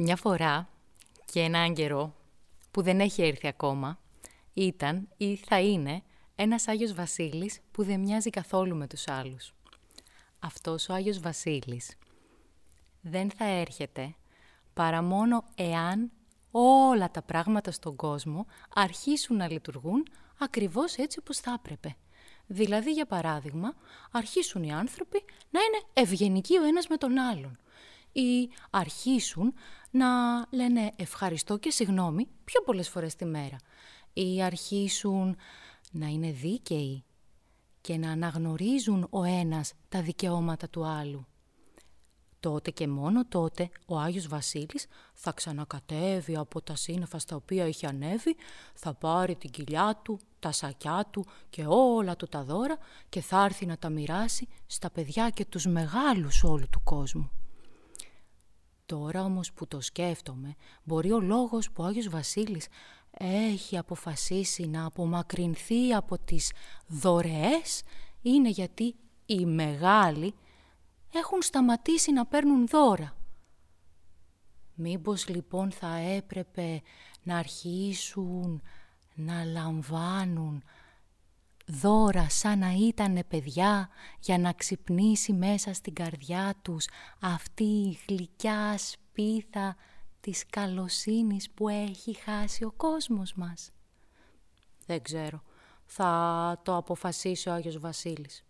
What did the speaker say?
Μια φορά και έναν καιρό που δεν έχει έρθει ακόμα, ήταν ή θα είναι ένας Άγιος Βασίλης που δεν μοιάζει καθόλου με τους άλλους. Αυτός ο Άγιος Βασίλης δεν θα έρχεται παρά μόνο εάν όλα τα πράγματα στον κόσμο αρχίσουν να λειτουργούν ακριβώς έτσι όπως θα έπρεπε. Δηλαδή, για παράδειγμα, αρχίσουν οι άνθρωποι να είναι ευγενικοί ο ένας με τον άλλον ή αρχίσουν να λένε ευχαριστώ και συγγνώμη πιο πολλές φορές τη μέρα ή αρχίσουν να είναι δίκαιοι και να αναγνωρίζουν ο ένας τα δικαιώματα του άλλου. Τότε και μόνο τότε ο Άγιος Βασίλης θα ξανακατέβει από τα σύννεφα στα οποία έχει ανέβει, θα πάρει την κοιλιά του, τα σακιά του και όλα του τα δώρα και θα έρθει να τα μοιράσει στα παιδιά και τους μεγάλους όλου του κόσμου. Τώρα όμως που το σκέφτομαι, μπορεί ο λόγος που ο Άγιος Βασίλης έχει αποφασίσει να απομακρυνθεί από τις δωρεές είναι γιατί οι μεγάλοι έχουν σταματήσει να παίρνουν δώρα. Μήπως λοιπόν θα έπρεπε να αρχίσουν να λαμβάνουν δώρα σαν να ήταν παιδιά για να ξυπνήσει μέσα στην καρδιά τους αυτή η γλυκιά σπίθα της καλοσύνης που έχει χάσει ο κόσμος μας. Δεν ξέρω. Θα το αποφασίσει ο Άγιος Βασίλης.